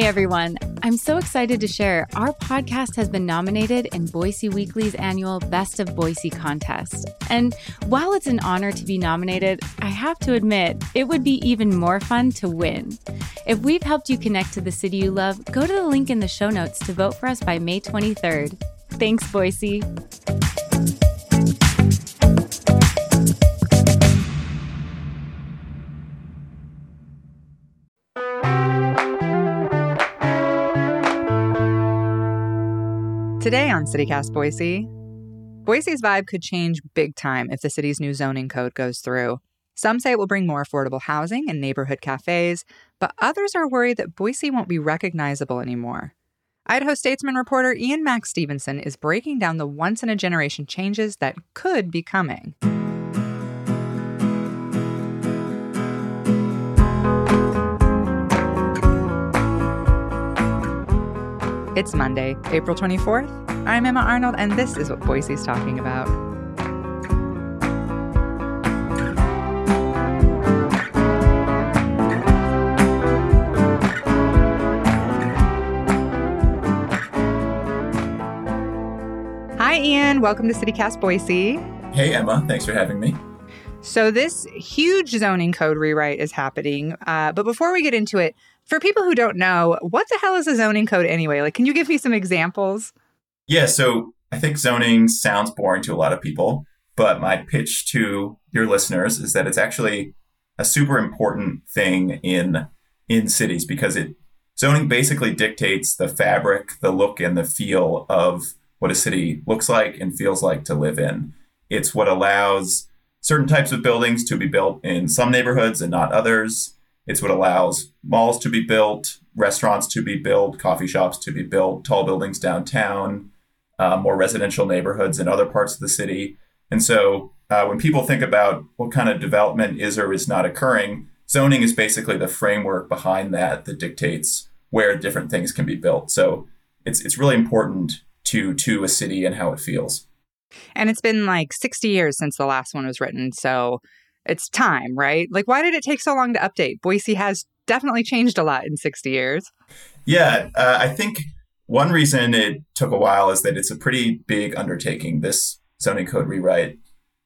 Hey everyone, I'm so excited to share our podcast has been nominated in Boise Weekly's annual Best of Boise contest. And while it's an honor to be nominated, I have to admit, it would be even more fun to win. If we've helped you connect to the city you love, go to the link in the show notes to vote for us by May 23rd. Thanks, Boise. Today on CityCast Boise, Boise's vibe could change big time if the city's new zoning code goes through. Some say it will bring more affordable housing and neighborhood cafes, but others are worried that Boise won't be recognizable anymore. Idaho Statesman reporter Ian Max Stevenson is breaking down the once in a generation changes that could be coming. It's Monday, April 24th. I'm Emma Arnold, and this is what Boise's talking about. Hi, Ian. Welcome to CityCast Boise. Hey, Emma. Thanks for having me. So, this huge zoning code rewrite is happening. Uh, but before we get into it, for people who don't know, what the hell is a zoning code anyway? Like, can you give me some examples? Yeah, so I think zoning sounds boring to a lot of people, but my pitch to your listeners is that it's actually a super important thing in in cities because it zoning basically dictates the fabric, the look and the feel of what a city looks like and feels like to live in. It's what allows certain types of buildings to be built in some neighborhoods and not others. It's what allows malls to be built, restaurants to be built, coffee shops to be built, tall buildings downtown, uh, more residential neighborhoods in other parts of the city. And so uh, when people think about what kind of development is or is not occurring, zoning is basically the framework behind that that dictates where different things can be built. So it's it's really important to to a city and how it feels. And it's been like 60 years since the last one was written. So it's time, right? Like, why did it take so long to update? Boise has definitely changed a lot in 60 years. Yeah, uh, I think one reason it took a while is that it's a pretty big undertaking. This zoning code rewrite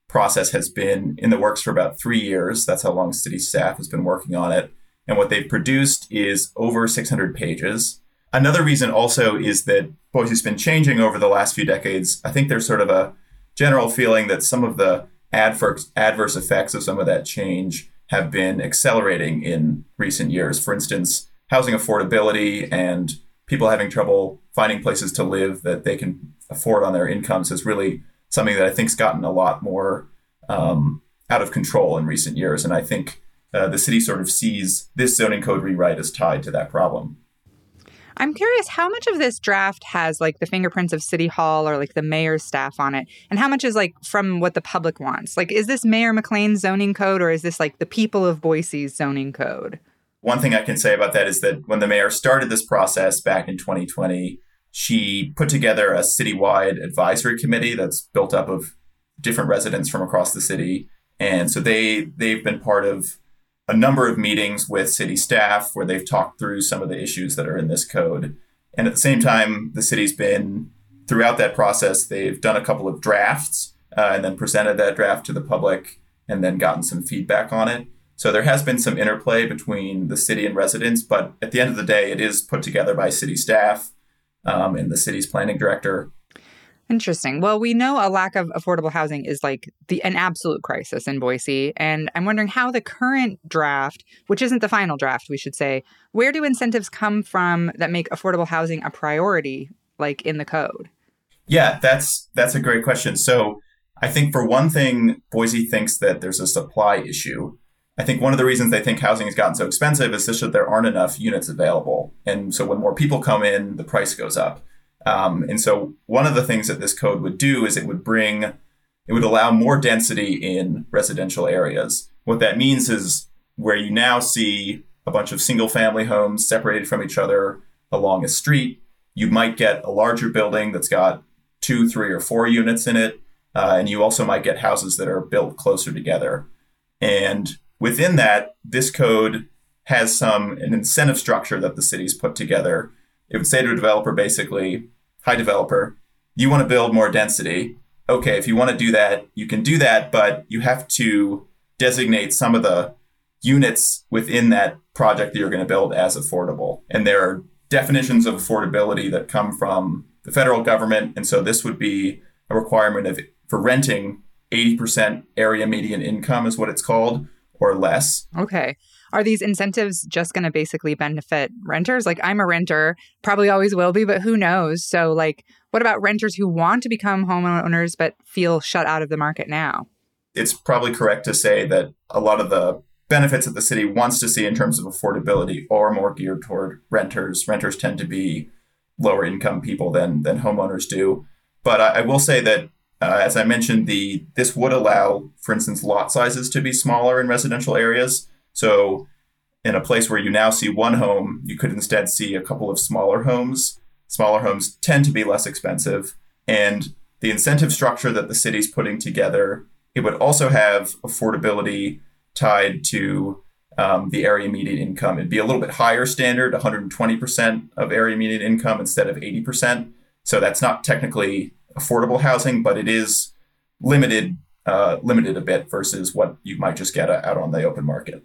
process has been in the works for about three years. That's how long city staff has been working on it. And what they've produced is over 600 pages. Another reason also is that Boise's been changing over the last few decades. I think there's sort of a general feeling that some of the adverse effects of some of that change have been accelerating in recent years. For instance, housing affordability and people having trouble finding places to live that they can afford on their incomes is really something that I think's gotten a lot more um, out of control in recent years. And I think uh, the city sort of sees this zoning code rewrite as tied to that problem. I'm curious how much of this draft has like the fingerprints of City Hall or like the mayor's staff on it, and how much is like from what the public wants? Like, is this Mayor McLean's zoning code or is this like the people of Boise's zoning code? One thing I can say about that is that when the mayor started this process back in 2020, she put together a citywide advisory committee that's built up of different residents from across the city. And so they they've been part of a number of meetings with city staff where they've talked through some of the issues that are in this code. And at the same time, the city's been, throughout that process, they've done a couple of drafts uh, and then presented that draft to the public and then gotten some feedback on it. So there has been some interplay between the city and residents, but at the end of the day, it is put together by city staff um, and the city's planning director. Interesting. Well, we know a lack of affordable housing is like the an absolute crisis in Boise, and I'm wondering how the current draft, which isn't the final draft, we should say, where do incentives come from that make affordable housing a priority like in the code? Yeah, that's that's a great question. So, I think for one thing, Boise thinks that there's a supply issue. I think one of the reasons they think housing has gotten so expensive is just that there aren't enough units available. And so when more people come in, the price goes up. Um, and so one of the things that this code would do is it would bring, it would allow more density in residential areas. What that means is where you now see a bunch of single family homes separated from each other along a street, you might get a larger building that's got two, three, or four units in it. Uh, and you also might get houses that are built closer together. And within that, this code has some an incentive structure that the city's put together. It would say to a developer basically, "Hi developer, you want to build more density. Okay, if you want to do that, you can do that, but you have to designate some of the units within that project that you're going to build as affordable. And there are definitions of affordability that come from the federal government. And so this would be a requirement of for renting 80% area median income is what it's called or less. Okay. Are these incentives just going to basically benefit renters? Like I'm a renter, probably always will be, but who knows? So like what about renters who want to become homeowners but feel shut out of the market now? It's probably correct to say that a lot of the benefits that the city wants to see in terms of affordability are more geared toward renters. Renters tend to be lower income people than than homeowners do. But I, I will say that uh, as I mentioned, the this would allow, for instance, lot sizes to be smaller in residential areas. So, in a place where you now see one home, you could instead see a couple of smaller homes. Smaller homes tend to be less expensive, and the incentive structure that the city's putting together, it would also have affordability tied to um, the area median income. It'd be a little bit higher standard, 120% of area median income instead of 80%. So that's not technically affordable housing, but it is limited uh, limited a bit versus what you might just get out on the open market.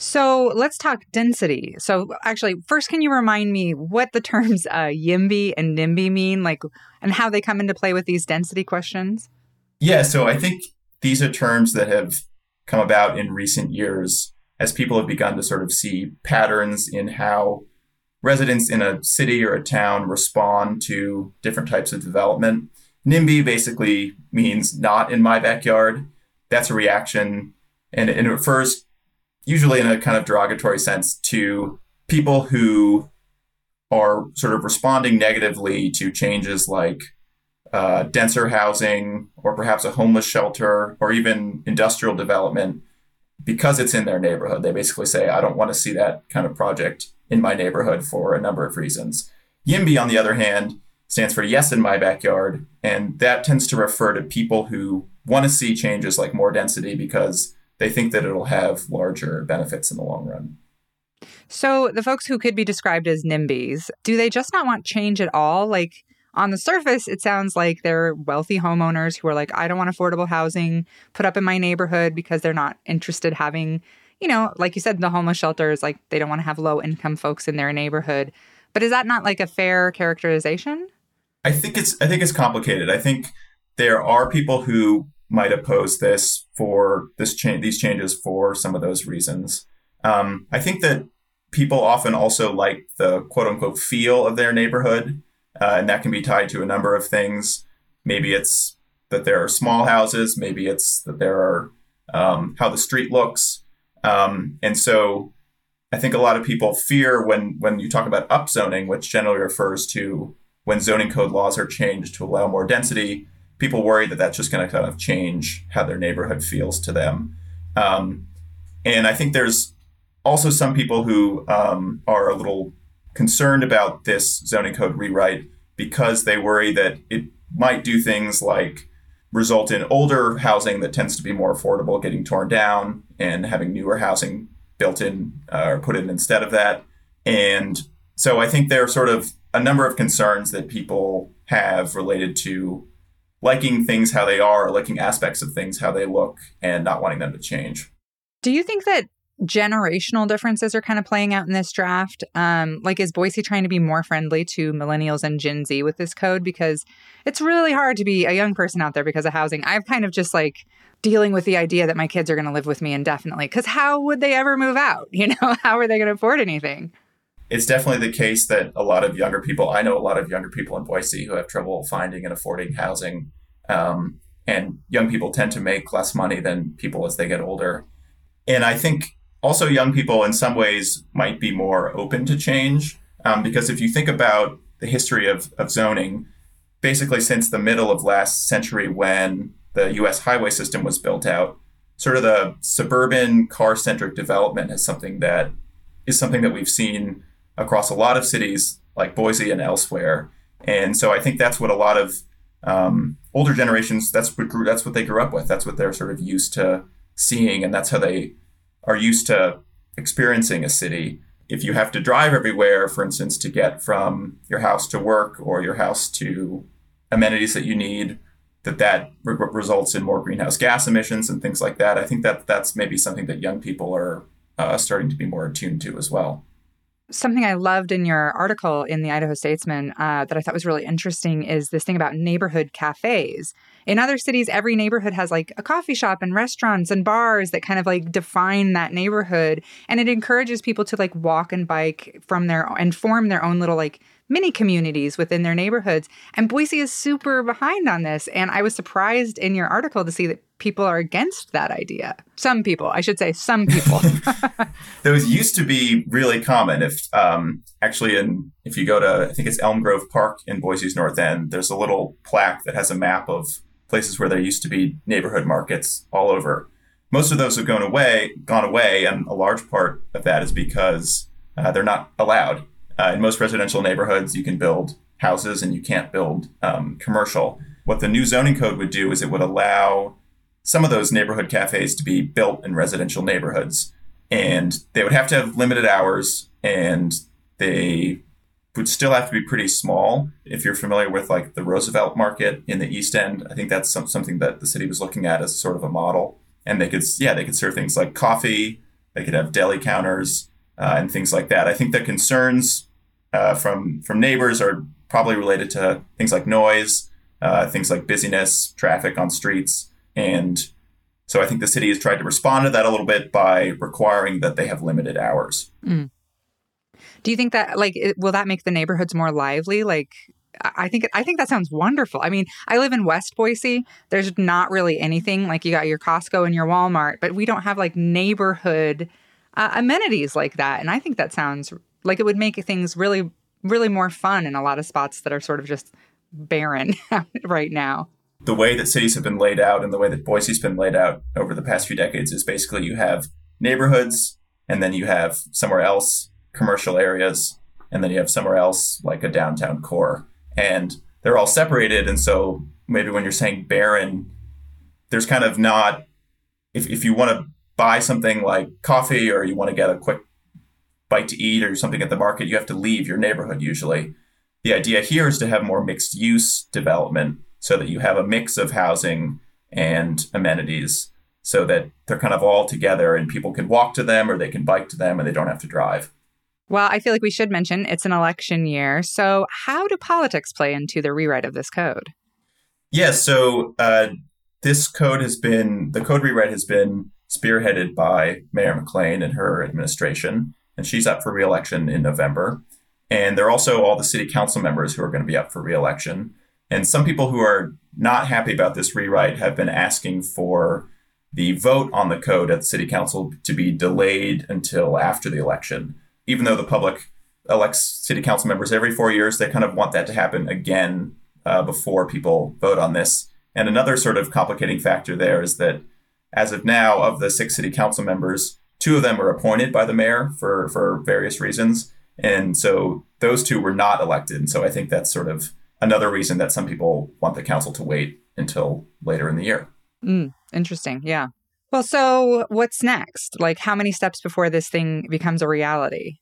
So let's talk density. So actually, first, can you remind me what the terms uh, YIMBY and NIMBY mean, like, and how they come into play with these density questions? Yeah, so I think these are terms that have come about in recent years as people have begun to sort of see patterns in how residents in a city or a town respond to different types of development. NIMBY basically means not in my backyard. That's a reaction, and, and it refers usually in a kind of derogatory sense to people who are sort of responding negatively to changes like uh, denser housing or perhaps a homeless shelter or even industrial development because it's in their neighborhood. They basically say, I don't want to see that kind of project in my neighborhood for a number of reasons. YIMBY, on the other hand, stands for Yes in My Backyard. And that tends to refer to people who want to see changes like more density because they think that it'll have larger benefits in the long run. So, the folks who could be described as NIMBYs, do they just not want change at all? Like, on the surface, it sounds like they're wealthy homeowners who are like, I don't want affordable housing put up in my neighborhood because they're not interested having, you know, like you said, the homeless shelters, like they don't want to have low income folks in their neighborhood. But is that not like a fair characterization? I think it's I think it's complicated. I think there are people who might oppose this for this change these changes for some of those reasons. Um, I think that people often also like the quote unquote feel of their neighborhood. Uh, and that can be tied to a number of things. Maybe it's that there are small houses. Maybe it's that there are um, how the street looks. Um, and so I think a lot of people fear when when you talk about upzoning, which generally refers to when zoning code laws are changed to allow more density. People worry that that's just going to kind of change how their neighborhood feels to them. Um, and I think there's also some people who um, are a little concerned about this zoning code rewrite because they worry that it might do things like result in older housing that tends to be more affordable getting torn down and having newer housing built in uh, or put in instead of that. And so I think there are sort of a number of concerns that people have related to liking things how they are, liking aspects of things how they look, and not wanting them to change. Do you think that generational differences are kind of playing out in this draft. Um, like, is Boise trying to be more friendly to millennials and Gen Z with this code? Because it's really hard to be a young person out there because of housing. I've kind of just like dealing with the idea that my kids are going to live with me indefinitely. Because how would they ever move out? You know, how are they going to afford anything? It's definitely the case that a lot of younger people, I know a lot of younger people in Boise who have trouble finding and affording housing. Um, and young people tend to make less money than people as they get older. And I think also young people in some ways might be more open to change um, because if you think about the history of, of zoning, basically since the middle of last century when the US highway system was built out, sort of the suburban car centric development is something that is something that we've seen across a lot of cities like Boise and elsewhere. And so I think that's what a lot of um, older generations that's what grew, that's what they grew up with. That's what they're sort of used to seeing, and that's how they are used to experiencing a city. If you have to drive everywhere, for instance, to get from your house to work or your house to amenities that you need, that that re- results in more greenhouse gas emissions and things like that. I think that that's maybe something that young people are uh, starting to be more attuned to as well. Something I loved in your article in the Idaho Statesman uh, that I thought was really interesting is this thing about neighborhood cafes. In other cities, every neighborhood has like a coffee shop and restaurants and bars that kind of like define that neighborhood. And it encourages people to like walk and bike from their and form their own little like mini communities within their neighborhoods. And Boise is super behind on this. And I was surprised in your article to see that people are against that idea. Some people, I should say, some people. Those used to be really common. If um, actually, in if you go to, I think it's Elm Grove Park in Boise's North End, there's a little plaque that has a map of places where there used to be neighborhood markets all over. Most of those have gone away, gone away, and a large part of that is because uh, they're not allowed. Uh, in most residential neighborhoods, you can build houses and you can't build um, commercial. What the new zoning code would do is it would allow some of those neighborhood cafes to be built in residential neighborhoods. And they would have to have limited hours and they would still have to be pretty small. If you're familiar with like the Roosevelt Market in the East End, I think that's some, something that the city was looking at as sort of a model. And they could, yeah, they could serve things like coffee, they could have deli counters, uh, and things like that. I think the concerns uh, from from neighbors are probably related to things like noise, uh, things like busyness, traffic on streets, and so I think the city has tried to respond to that a little bit by requiring that they have limited hours. Mm. Do you think that like it, will that make the neighborhoods more lively? Like I think I think that sounds wonderful. I mean, I live in West Boise. There's not really anything like you got your Costco and your Walmart, but we don't have like neighborhood uh, amenities like that. And I think that sounds like it would make things really, really more fun in a lot of spots that are sort of just barren right now. The way that cities have been laid out and the way that Boise's been laid out over the past few decades is basically you have neighborhoods and then you have somewhere else commercial areas and then you have somewhere else like a downtown core. And they're all separated. And so maybe when you're saying barren, there's kind of not, if, if you want to buy something like coffee or you want to get a quick bite to eat or something at the market, you have to leave your neighborhood usually. The idea here is to have more mixed use development so that you have a mix of housing and amenities so that they're kind of all together and people can walk to them or they can bike to them and they don't have to drive. Well, I feel like we should mention it's an election year. So, how do politics play into the rewrite of this code? Yes. Yeah, so, uh, this code has been, the code rewrite has been spearheaded by Mayor McLean and her administration and she's up for reelection in November. And there are also all the city council members who are going to be up for reelection. And some people who are not happy about this rewrite have been asking for the vote on the code at the city council to be delayed until after the election. Even though the public elects city council members every four years, they kind of want that to happen again uh, before people vote on this. And another sort of complicating factor there is that as of now, of the six city council members, Two of them are appointed by the mayor for, for various reasons. And so those two were not elected. And so I think that's sort of another reason that some people want the council to wait until later in the year. Mm, interesting. Yeah. Well, so what's next? Like, how many steps before this thing becomes a reality?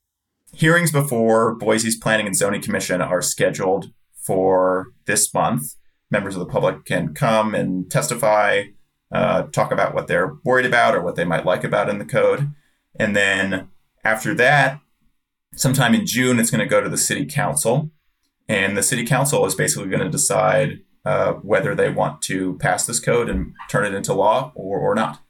Hearings before Boise's Planning and Zoning Commission are scheduled for this month. Members of the public can come and testify uh, talk about what they're worried about or what they might like about in the code. And then after that, sometime in June, it's going to go to the city council. And the city council is basically going to decide uh, whether they want to pass this code and turn it into law or, or not.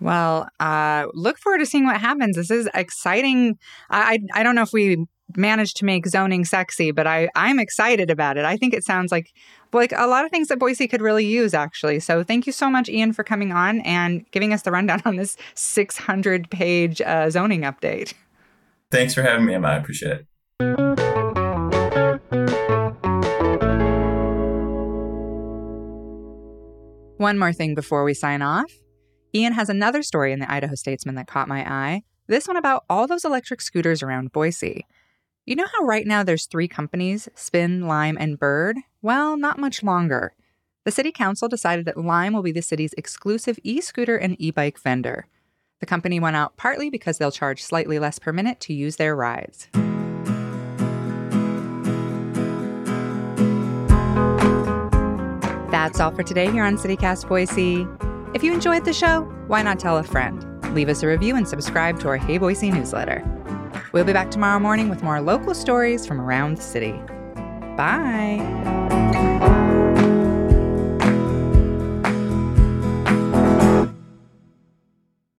Well, uh, look forward to seeing what happens. This is exciting. I, I don't know if we managed to make zoning sexy, but I, I'm excited about it. I think it sounds like like a lot of things that Boise could really use, actually. So thank you so much, Ian, for coming on and giving us the rundown on this 600 page uh, zoning update. Thanks for having me, Emma. I appreciate it. One more thing before we sign off. Ian has another story in the Idaho Statesman that caught my eye. This one about all those electric scooters around Boise. You know how right now there's three companies, Spin, Lime, and Bird? Well, not much longer. The city council decided that Lime will be the city's exclusive e scooter and e bike vendor. The company went out partly because they'll charge slightly less per minute to use their rides. That's all for today here on CityCast Boise. If you enjoyed the show, why not tell a friend? Leave us a review and subscribe to our Hey Boise newsletter. We'll be back tomorrow morning with more local stories from around the city. Bye.